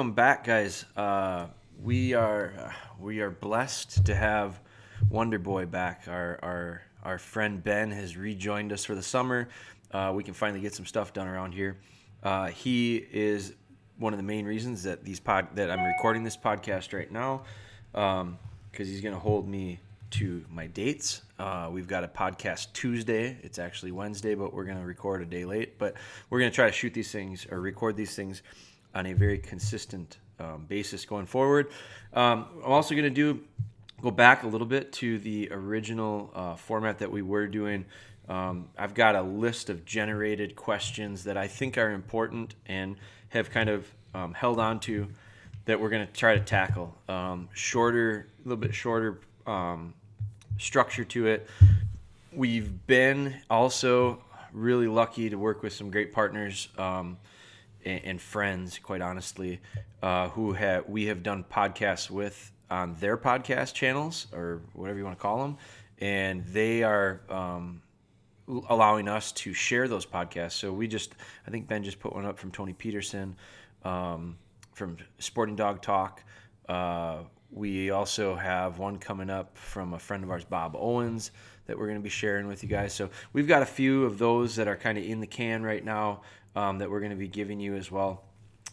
Welcome back, guys. Uh, we are uh, we are blessed to have Wonder Boy back. Our our our friend Ben has rejoined us for the summer. Uh, we can finally get some stuff done around here. Uh, he is one of the main reasons that these pod that I'm recording this podcast right now, because um, he's going to hold me to my dates. Uh, we've got a podcast Tuesday. It's actually Wednesday, but we're going to record a day late. But we're going to try to shoot these things or record these things on a very consistent um, basis going forward. Um, I'm also going to do go back a little bit to the original uh, format that we were doing. Um, I've got a list of generated questions that I think are important and have kind of um, held on to that we're going to try to tackle. Um, shorter, a little bit shorter um, structure to it. We've been also really lucky to work with some great partners um, and, friends, quite honestly, uh, who have we have done podcasts with on their podcast channels or whatever you want to call them, and they are um, allowing us to share those podcasts. So we just, I think Ben just put one up from Tony Peterson, um, from Sporting Dog Talk. Uh, we also have one coming up from a friend of ours, Bob Owens, that we're going to be sharing with you guys. So we've got a few of those that are kind of in the can right now um, that we're going to be giving you as well.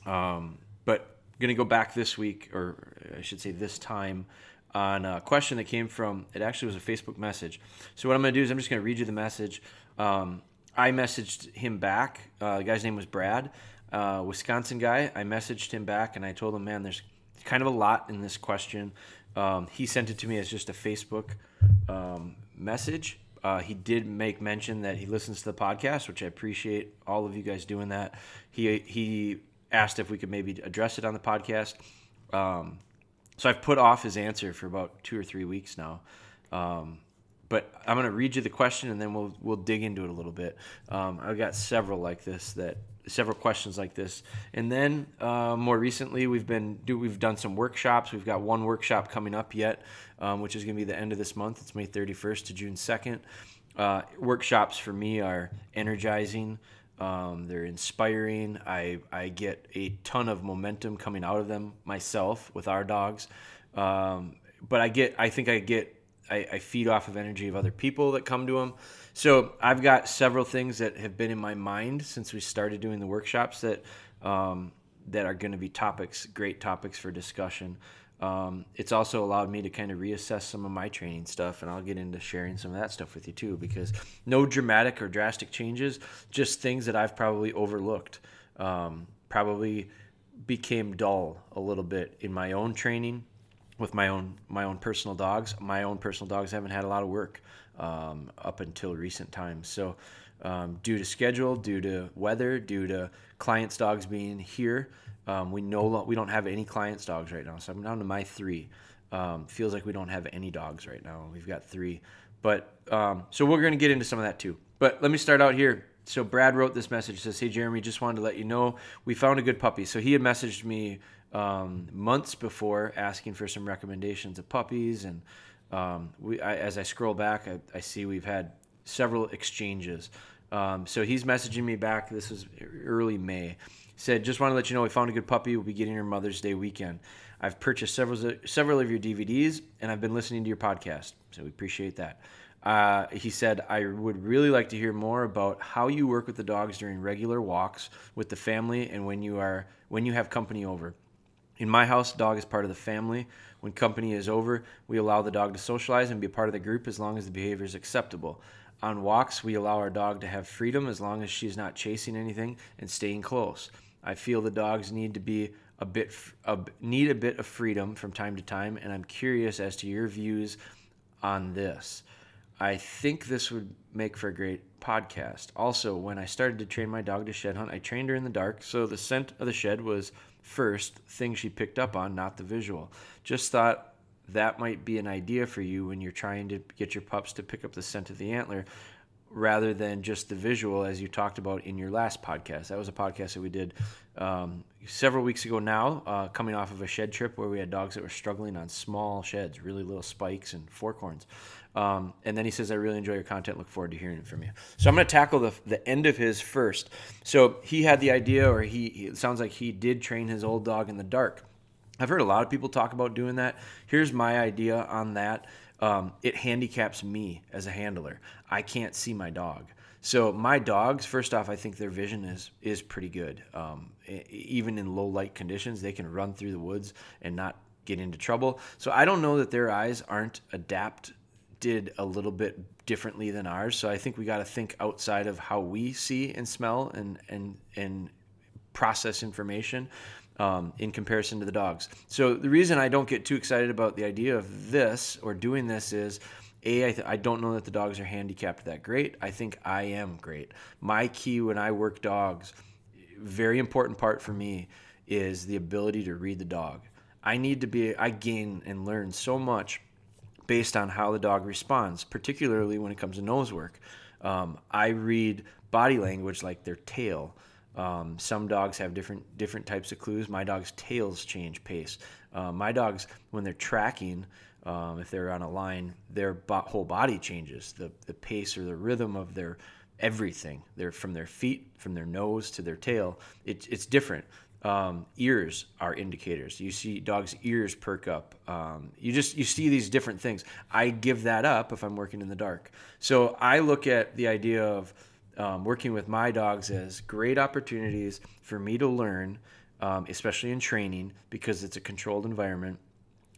Um, but going to go back this week, or I should say this time, on a question that came from, it actually was a Facebook message. So what I'm going to do is I'm just going to read you the message. Um, I messaged him back. Uh, the guy's name was Brad, uh, Wisconsin guy. I messaged him back and I told him, man, there's kind of a lot in this question. Um, he sent it to me as just a Facebook um, message. Uh, he did make mention that he listens to the podcast, which I appreciate all of you guys doing that. He he asked if we could maybe address it on the podcast. Um, so I've put off his answer for about two or three weeks now. Um, but I'm going to read you the question and then we'll we'll dig into it a little bit. Um, I've got several like this that several questions like this, and then uh, more recently we've been do we've done some workshops. We've got one workshop coming up yet, um, which is going to be the end of this month. It's May 31st to June 2nd. Uh, workshops for me are energizing. Um, they're inspiring. I, I get a ton of momentum coming out of them myself with our dogs. Um, but I get, I think I get, I, I, feed off of energy of other people that come to them. So I've got several things that have been in my mind since we started doing the workshops that um, that are going to be topics, great topics for discussion um, it's also allowed me to kind of reassess some of my training stuff, and I'll get into sharing some of that stuff with you too. Because no dramatic or drastic changes, just things that I've probably overlooked, um, probably became dull a little bit in my own training with my own my own personal dogs. My own personal dogs haven't had a lot of work um, up until recent times, so. Um, due to schedule, due to weather, due to clients' dogs being here, um, we no we don't have any clients' dogs right now, so I'm down to my three. Um, feels like we don't have any dogs right now. We've got three, but um, so we're going to get into some of that too. But let me start out here. So Brad wrote this message. Says, "Hey Jeremy, just wanted to let you know we found a good puppy." So he had messaged me um, months before asking for some recommendations of puppies, and um, we I, as I scroll back, I, I, see we've had several exchanges. Um, so he's messaging me back. This was early May said, just want to let you know we found a good puppy. We'll be getting her Mother's Day weekend. I've purchased several several of your DVDs, and I've been listening to your podcast. So we appreciate that. Uh, he said, I would really like to hear more about how you work with the dogs during regular walks with the family and when you are when you have company over. In my house, dog is part of the family. When company is over, we allow the dog to socialize and be a part of the group as long as the behavior is acceptable. On walks, we allow our dog to have freedom as long as she's not chasing anything and staying close. I feel the dogs need to be a bit a, need a bit of freedom from time to time, and I'm curious as to your views on this. I think this would make for a great podcast. Also, when I started to train my dog to shed hunt, I trained her in the dark, so the scent of the shed was first thing she picked up on, not the visual. Just thought that might be an idea for you when you're trying to get your pups to pick up the scent of the antler. Rather than just the visual, as you talked about in your last podcast. That was a podcast that we did um, several weeks ago now, uh, coming off of a shed trip where we had dogs that were struggling on small sheds, really little spikes and fork horns. Um, and then he says, I really enjoy your content. Look forward to hearing from you. So I'm going to tackle the, the end of his first. So he had the idea, or he, it sounds like he did train his old dog in the dark. I've heard a lot of people talk about doing that. Here's my idea on that um, it handicaps me as a handler. I can't see my dog. So my dogs, first off, I think their vision is is pretty good. Um, even in low light conditions, they can run through the woods and not get into trouble. So I don't know that their eyes aren't adapted a little bit differently than ours. So I think we got to think outside of how we see and smell and and and process information um, in comparison to the dogs. So the reason I don't get too excited about the idea of this or doing this is. A, I, th- I don't know that the dogs are handicapped that great. I think I am great. My key when I work dogs, very important part for me, is the ability to read the dog. I need to be, I gain and learn so much based on how the dog responds, particularly when it comes to nose work. Um, I read body language like their tail. Um, some dogs have different different types of clues. My dog's tails change pace. Uh, my dogs, when they're tracking, um, if they're on a line, their bo- whole body changes. The the pace or the rhythm of their everything. They're from their feet, from their nose to their tail. It, it's different. Um, ears are indicators. You see dogs' ears perk up. Um, you just you see these different things. I give that up if I'm working in the dark. So I look at the idea of um, working with my dogs as great opportunities for me to learn, um, especially in training, because it's a controlled environment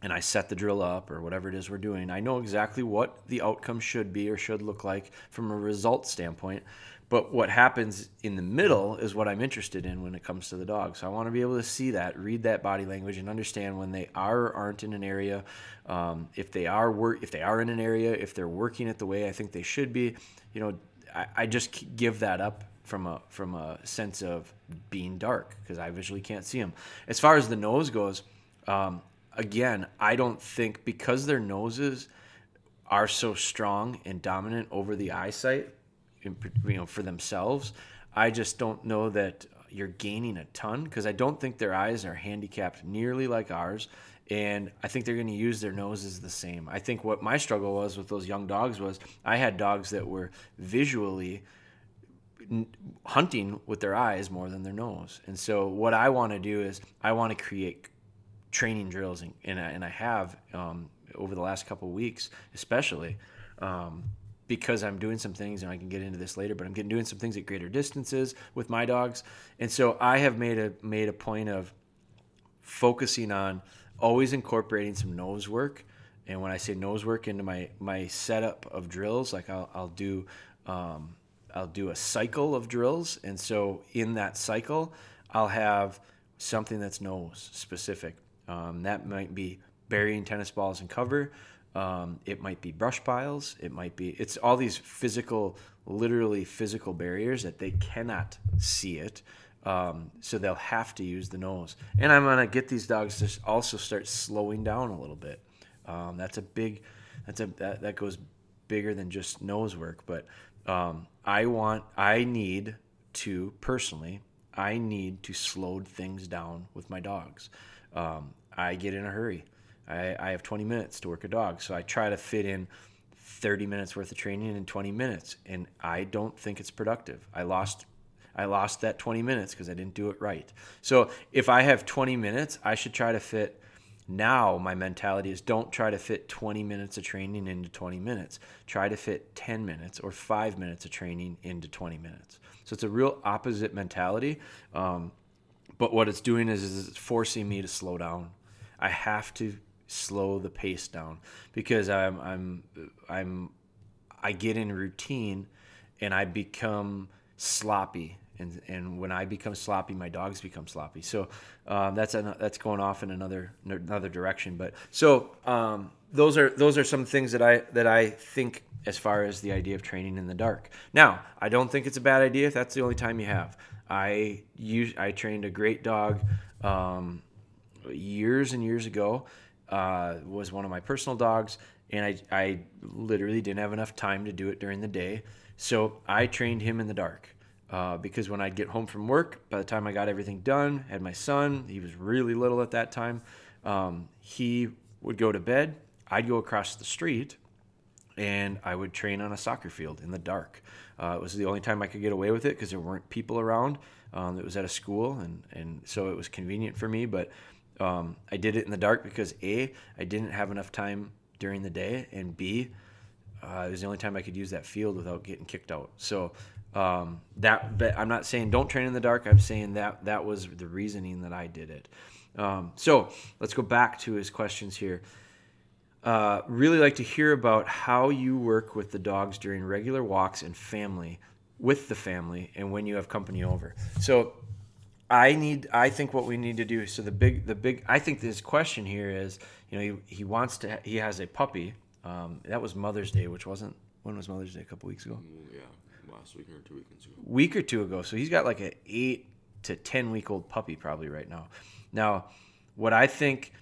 and I set the drill up or whatever it is we're doing. I know exactly what the outcome should be or should look like from a result standpoint. But what happens in the middle is what I'm interested in when it comes to the dog. So I want to be able to see that, read that body language, and understand when they are or aren't in an area. Um, if they are work, if they are in an area, if they're working it the way I think they should be, you know, I, I just give that up from a from a sense of being dark because I visually can't see them. As far as the nose goes, um, again, I don't think because their noses are so strong and dominant over the eyesight, you know, for themselves. I just don't know that you're gaining a ton because I don't think their eyes are handicapped nearly like ours. And I think they're going to use their noses the same. I think what my struggle was with those young dogs was I had dogs that were visually hunting with their eyes more than their nose. And so what I want to do is I want to create training drills, and, and, I, and I have um, over the last couple weeks, especially. Um, because I'm doing some things, and I can get into this later, but I'm getting doing some things at greater distances with my dogs, and so I have made a made a point of focusing on always incorporating some nose work. And when I say nose work into my my setup of drills, like I'll, I'll do um, I'll do a cycle of drills, and so in that cycle, I'll have something that's nose specific. Um, that might be burying tennis balls in cover. Um, it might be brush piles. It might be, it's all these physical, literally physical barriers that they cannot see it. Um, so they'll have to use the nose. And I'm to get these dogs to also start slowing down a little bit. Um, that's a big, that's a, that, that goes bigger than just nose work. But um, I want, I need to personally, I need to slow things down with my dogs. Um, I get in a hurry. I, I have 20 minutes to work a dog, so I try to fit in 30 minutes worth of training in 20 minutes, and I don't think it's productive. I lost I lost that 20 minutes because I didn't do it right. So if I have 20 minutes, I should try to fit. Now my mentality is don't try to fit 20 minutes of training into 20 minutes. Try to fit 10 minutes or five minutes of training into 20 minutes. So it's a real opposite mentality. Um, but what it's doing is, is it's forcing me to slow down. I have to slow the pace down because I'm I'm I'm I get in routine and I become sloppy and and when I become sloppy, my dogs become sloppy. So um, that's an, that's going off in another another direction. But so um, those are those are some things that I that I think as far as the idea of training in the dark. Now I don't think it's a bad idea if that's the only time you have. I use I trained a great dog. Um, years and years ago uh, was one of my personal dogs, and I, I literally didn't have enough time to do it during the day. So I trained him in the dark uh, because when I'd get home from work, by the time I got everything done, had my son, he was really little at that time, um, he would go to bed. I'd go across the street and I would train on a soccer field in the dark. Uh, it was the only time I could get away with it because there weren't people around. Um, it was at a school, and, and so it was convenient for me. But um, I did it in the dark because A, I didn't have enough time during the day, and B, uh, it was the only time I could use that field without getting kicked out. So um, that, but I'm not saying don't train in the dark. I'm saying that that was the reasoning that I did it. Um, so let's go back to his questions here. Uh, really like to hear about how you work with the dogs during regular walks and family with the family and when you have company over. So I need I think what we need to do so the big the big I think this question here is you know he, he wants to he has a puppy um, that was Mother's Day which wasn't when was Mother's Day a couple weeks ago mm, yeah last week or two weeks ago week or two ago so he's got like an eight to ten week old puppy probably right now now what I think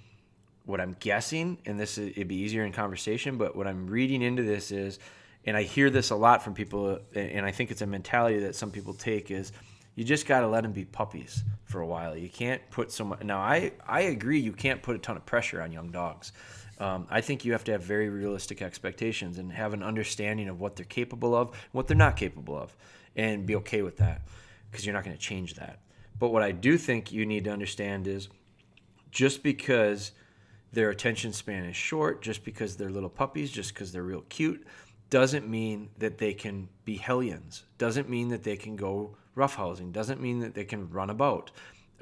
what I'm guessing and this it'd be easier in conversation but what I'm reading into this is and I hear this a lot from people and I think it's a mentality that some people take is you just got to let them be puppies for a while. You can't put so much. Now, I, I agree, you can't put a ton of pressure on young dogs. Um, I think you have to have very realistic expectations and have an understanding of what they're capable of, what they're not capable of, and be okay with that because you're not going to change that. But what I do think you need to understand is just because their attention span is short, just because they're little puppies, just because they're real cute, doesn't mean that they can be hellions. Doesn't mean that they can go roughhousing. Doesn't mean that they can run about.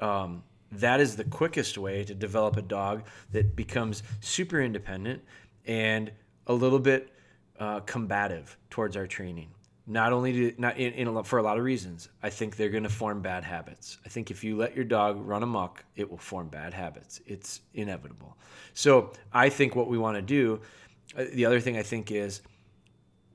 Um, that is the quickest way to develop a dog that becomes super independent and a little bit uh, combative towards our training. Not only to, not in, in a, for a lot of reasons. I think they're going to form bad habits. I think if you let your dog run amok, it will form bad habits. It's inevitable. So I think what we want to do. Uh, the other thing I think is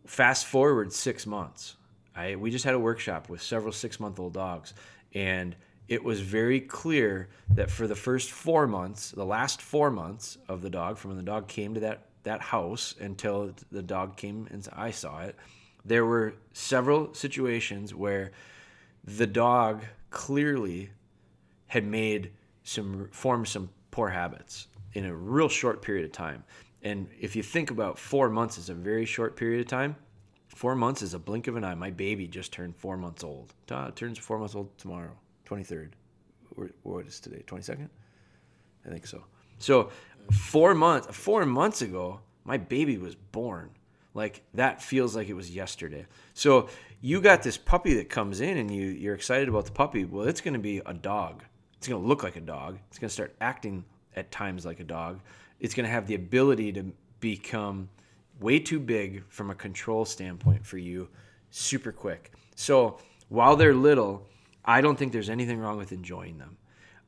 fast forward six months. I, we just had a workshop with several six month old dogs, and it was very clear that for the first four months, the last four months of the dog, from when the dog came to that, that house until the dog came and I saw it, there were several situations where the dog clearly had made some formed some poor habits in a real short period of time. And if you think about four months is a very short period of time, four months is a blink of an eye. My baby just turned four months old. Turns four months old tomorrow, 23rd. What is today? 22nd? I think so. So four months, four months ago, my baby was born. Like that feels like it was yesterday. So you got this puppy that comes in and you you're excited about the puppy. Well, it's going to be a dog. It's going to look like a dog. It's going to start acting at times like a dog it's going to have the ability to become way too big from a control standpoint for you super quick. So while they're little, I don't think there's anything wrong with enjoying them.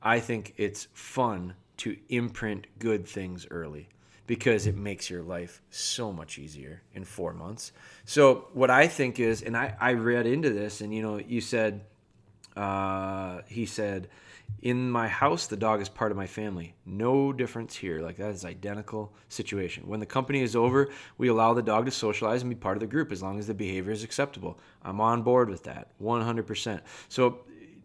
I think it's fun to imprint good things early because it makes your life so much easier in four months. So what I think is, and I, I read into this, and you know, you said, uh, he said, in my house the dog is part of my family. No difference here. Like that is identical situation. When the company is over we allow the dog to socialize and be part of the group as long as the behavior is acceptable. I'm on board with that 100% so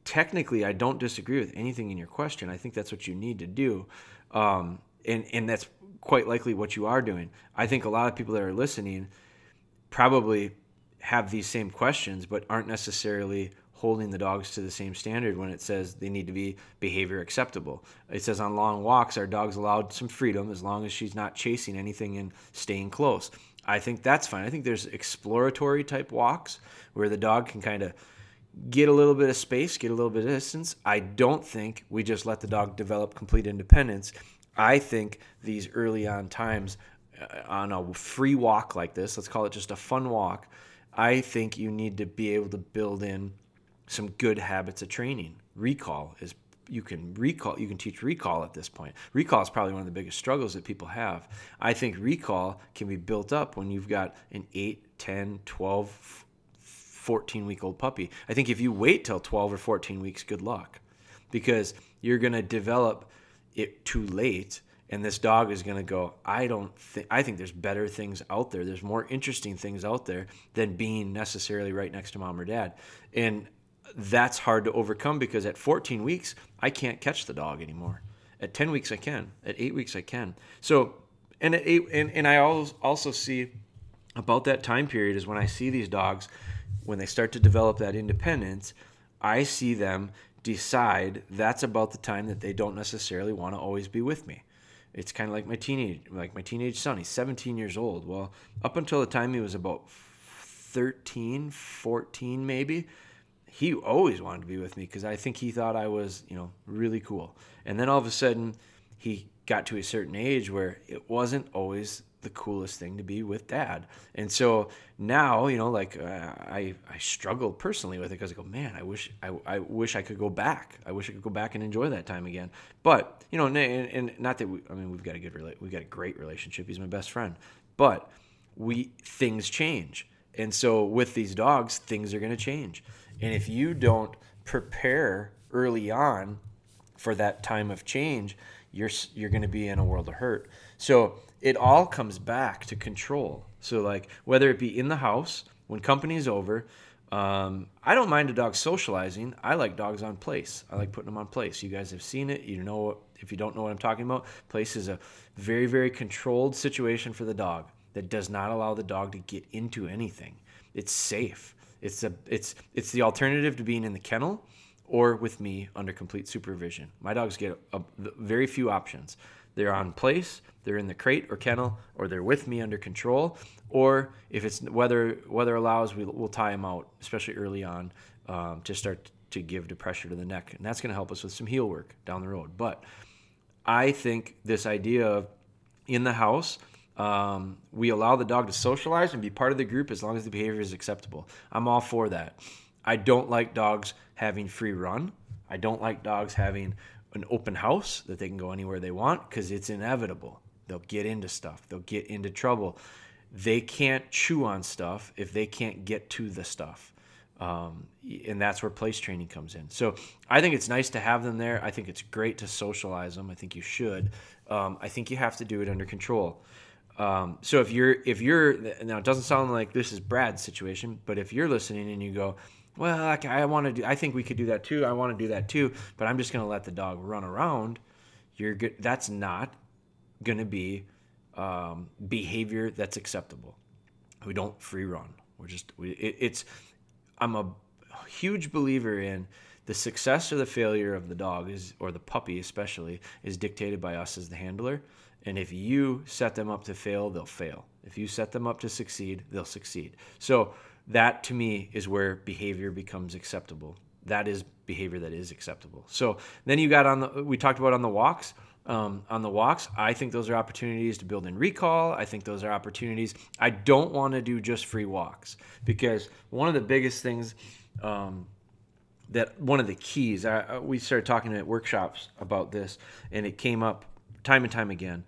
technically i don't disagree with anything in your question. I think that's what you need to do um, and, and that's quite likely what you are doing. I think a lot of people that are listening probably have these same questions but aren't necessarily holding the dogs to the same standard when it says they need to be behavior acceptable. It says on long walks, our dog's allowed some freedom as long as she's not chasing anything and staying close. I think that's fine. I think there's exploratory type walks where the dog can kind of get a little bit of space, get a little bit of distance. I don't think we just let the dog develop complete independence. I think these early on times uh, on a free walk like this, let's call it just a fun walk, I think you need to be able to build in some good habits of training. Recall is you can recall you can teach recall at this point. Recall is probably one of the biggest struggles that people have. I think recall can be built up when you've got an 8 10 12 14 week old puppy. I think if you wait till 12 or 14 weeks good luck. Because you're going to develop it too late and this dog is going to go i don't think i think there's better things out there. There's more interesting things out there than being necessarily right next to mom or dad. And that's hard to overcome because at 14 weeks i can't catch the dog anymore. At 10 weeks i can. At 8 weeks i can. So and at eight, and, and i also see about that time period is when i see these dogs when they start to develop that independence i see them decide that's about the time that they don't necessarily want to always be with me. It's kind of like my teenage like my teenage son he's 17 years old. Well up until the time he was about 13 14 maybe he always wanted to be with me because i think he thought i was you know really cool and then all of a sudden he got to a certain age where it wasn't always the coolest thing to be with dad. And so now, you know, like uh, I, I struggle personally with it because I go, man, I wish, I, I wish I could go back. I wish I could go back and enjoy that time again. But, you know, and, and not that we, I mean, we've got a good, we've got a great relationship. He's my best friend, but we, things change. And so with these dogs, things are going to change. And if you don't prepare early on for that time of change, you're, you're going to be in a world of hurt. So it all comes back to control. So like whether it be in the house when company is over, um, I don't mind a dog socializing. I like dogs on place. I like putting them on place. You guys have seen it. You know if you don't know what I'm talking about, place is a very very controlled situation for the dog that does not allow the dog to get into anything. It's safe. It's a it's it's the alternative to being in the kennel or with me under complete supervision. My dogs get a, a, very few options. They're on place, they're in the crate or kennel, or they're with me under control. Or if it's weather weather allows, we, will tie them out, especially early on, um, to start to give the pressure to the neck, and that's going to help us with some heel work down the road. But I think this idea of in the house, um, we allow the dog to socialize and be part of the group as long as the behavior is acceptable. I'm all for that. I don't like dogs having free run. I don't like dogs having an open house that they can go anywhere they want because it's inevitable. They'll get into stuff, they'll get into trouble. They can't chew on stuff if they can't get to the stuff. Um, and that's where place training comes in. So I think it's nice to have them there. I think it's great to socialize them. I think you should. Um, I think you have to do it under control. Um, so if you're if you're now it doesn't sound like this is Brad's situation, but if you're listening and you go, well, I, want to do. I think we could do that too. I want to do that too. But I'm just going to let the dog run around. You're good. That's not going to be um, behavior that's acceptable. We don't free run. We're just. We, it, it's. I'm a huge believer in the success or the failure of the dog is, or the puppy especially, is dictated by us as the handler. And if you set them up to fail, they'll fail. If you set them up to succeed, they'll succeed. So that to me is where behavior becomes acceptable. That is behavior that is acceptable. So then you got on the we talked about on the walks. Um, on the walks, I think those are opportunities to build in recall. I think those are opportunities. I don't want to do just free walks because one of the biggest things um, that one of the keys I, we started talking at workshops about this, and it came up time and time again.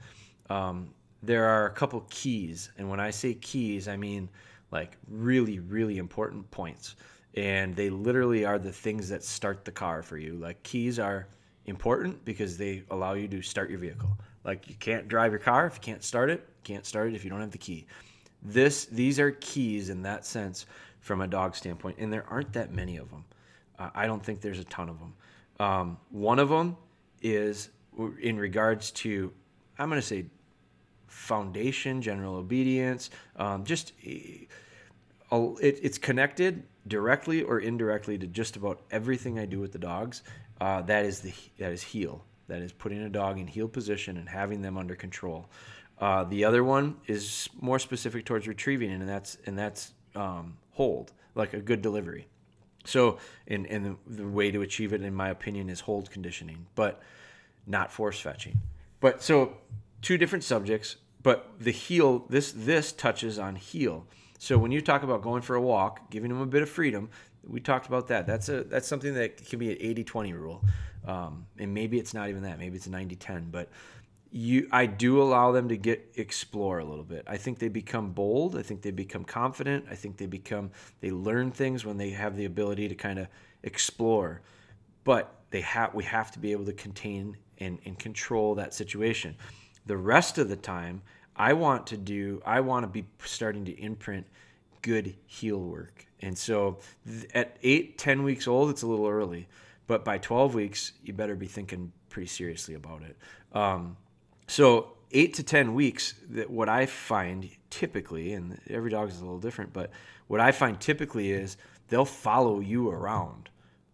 Um, there are a couple keys, and when I say keys, I mean like really, really important points. And they literally are the things that start the car for you. Like keys are important because they allow you to start your vehicle. Like you can't drive your car if you can't start it. You can't start it if you don't have the key. This these are keys in that sense from a dog standpoint, and there aren't that many of them. Uh, I don't think there's a ton of them. Um, one of them is in regards to I'm going to say foundation, general obedience, um, just it, it's connected directly or indirectly to just about everything I do with the dogs. Uh, that is the that is heel. That is putting a dog in heel position and having them under control. Uh, the other one is more specific towards retrieving, and that's and that's um, hold, like a good delivery. So, and and the, the way to achieve it, in my opinion, is hold conditioning, but not force fetching. But so two different subjects, but the heel this this touches on heel. So when you talk about going for a walk, giving them a bit of freedom, we talked about that. That's a that's something that can be an 80-20 rule. Um, and maybe it's not even that. Maybe it's a 90-10, but you I do allow them to get explore a little bit. I think they become bold, I think they become confident, I think they become they learn things when they have the ability to kind of explore. But they have we have to be able to contain and, and control that situation. The rest of the time, I want to do, I want to be starting to imprint good heel work. And so at eight, 10 weeks old, it's a little early. But by 12 weeks, you better be thinking pretty seriously about it. Um, so eight to 10 weeks, that what I find typically, and every dog is a little different, but what I find typically is they'll follow you around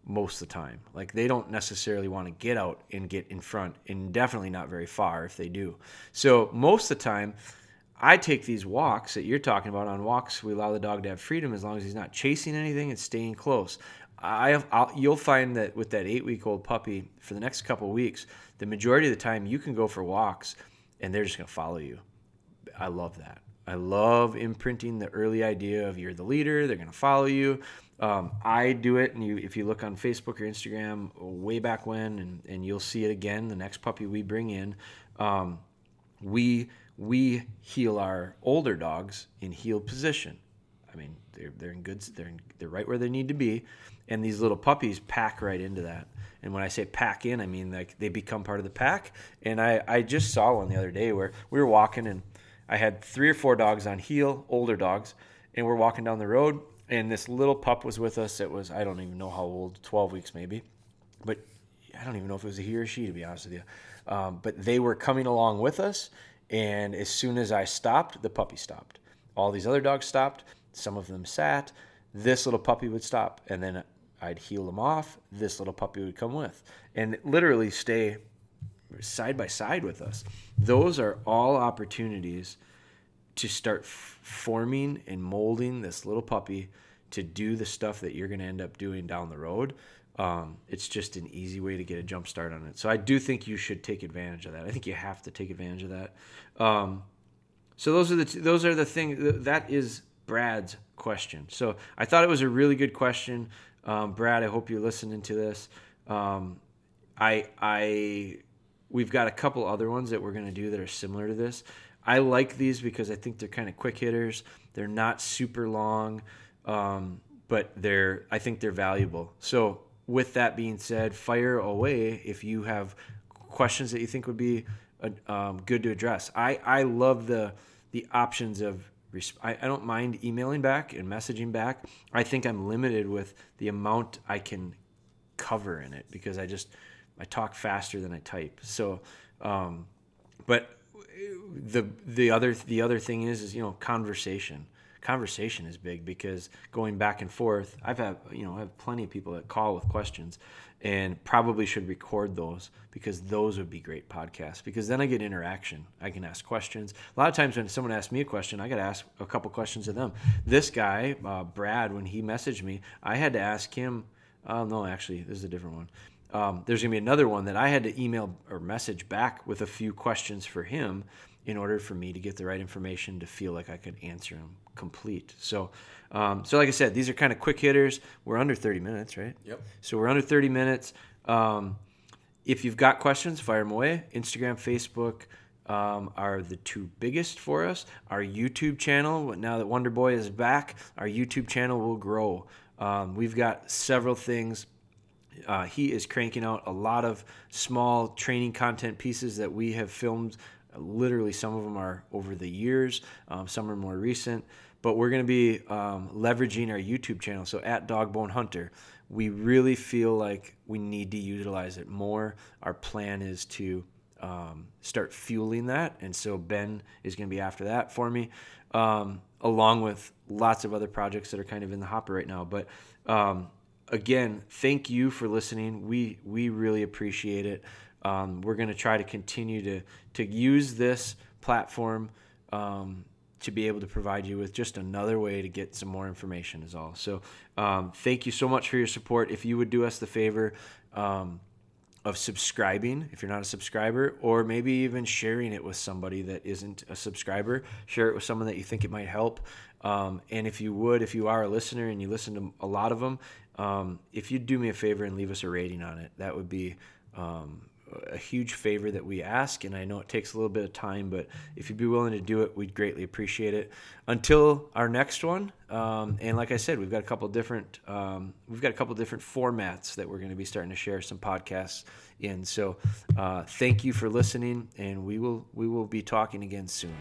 most of the time. Like they don't necessarily want to get out and get in front, and definitely not very far if they do. So most of the time, I take these walks that you're talking about. On walks, we allow the dog to have freedom as long as he's not chasing anything and staying close. I I'll, you'll find that with that eight week old puppy for the next couple weeks, the majority of the time you can go for walks and they're just gonna follow you. I love that. I love imprinting the early idea of you're the leader. They're gonna follow you. Um, I do it, and you, if you look on Facebook or Instagram, way back when, and, and you'll see it again. The next puppy we bring in, um, we we heel our older dogs in heel position. I mean, they're they're in good, they're in, they're right where they need to be, and these little puppies pack right into that. And when I say pack in, I mean like they become part of the pack. And I I just saw one the other day where we were walking and I had three or four dogs on heel, older dogs, and we're walking down the road, and this little pup was with us. It was I don't even know how old, twelve weeks maybe, but I don't even know if it was a he or she to be honest with you. Um, but they were coming along with us, and as soon as I stopped, the puppy stopped. All these other dogs stopped. Some of them sat. This little puppy would stop, and then I'd heel them off. This little puppy would come with, and literally stay side by side with us. Those are all opportunities to start f- forming and molding this little puppy to do the stuff that you're going to end up doing down the road. Um, it's just an easy way to get a jump start on it. So I do think you should take advantage of that. I think you have to take advantage of that. Um, so those are the t- those are the things that is Brad's question. So I thought it was a really good question, um, Brad. I hope you're listening to this. Um, I I we've got a couple other ones that we're going to do that are similar to this. I like these because I think they're kind of quick hitters. They're not super long, um, but they're I think they're valuable. So with that being said, fire away if you have questions that you think would be uh, um, good to address. I, I love the the options of I, I don't mind emailing back and messaging back. I think I'm limited with the amount I can cover in it because I just I talk faster than I type. So, um, but the the other the other thing is is you know conversation. Conversation is big because going back and forth i've had you know i have plenty of people that call with questions and probably should record those because those would be great podcasts because then i get interaction. I can ask questions. A lot of times when someone asks me a question i got to ask a couple questions of them. This guy uh, brad when he messaged me i had to ask him oh no actually this is a different one um, there's going to be another one that i had to email or message back with a few questions for him in order for me to get the right information to feel like I could answer them complete. So, um, so like I said, these are kind of quick hitters. We're under 30 minutes, right? Yep. So we're under 30 minutes. Um, if you've got questions, fire them away. Instagram, Facebook um, are the two biggest for us. Our YouTube channel, now that Wonder Boy is back, our YouTube channel will grow. Um, we've got several things. Uh, he is cranking out a lot of small training content pieces that we have filmed. Literally some of them are over the years um, some are more recent. But we're going to be um, leveraging our youtube channel. So at dogbone hunter we really feel like we need to utilize it more. Our plan is to um, start fueling that. And so ben is going to be after that for me um, along with lots of other projects that are kind of in the hopper right now. But um, again thank you for listening we we really appreciate it um, we're going to try to continue to to use this platform um, to be able to provide you with just another way to get some more information is all. So um, thank you so much for your support. If you would do us the favor um, of subscribing, if you're not a subscriber, or maybe even sharing it with somebody that isn't a subscriber, share it with someone that you think it might help. Um, and if you would, if you are a listener and you listen to a lot of them, um, if you'd do me a favor and leave us a rating on it, that would be um, a huge favor that we ask, and I know it takes a little bit of time, but if you'd be willing to do it, we'd greatly appreciate it. Until our next one, um, and like I said, we've got a couple different um, we've got a couple different formats that we're going to be starting to share some podcasts in. So, uh, thank you for listening, and we will we will be talking again soon.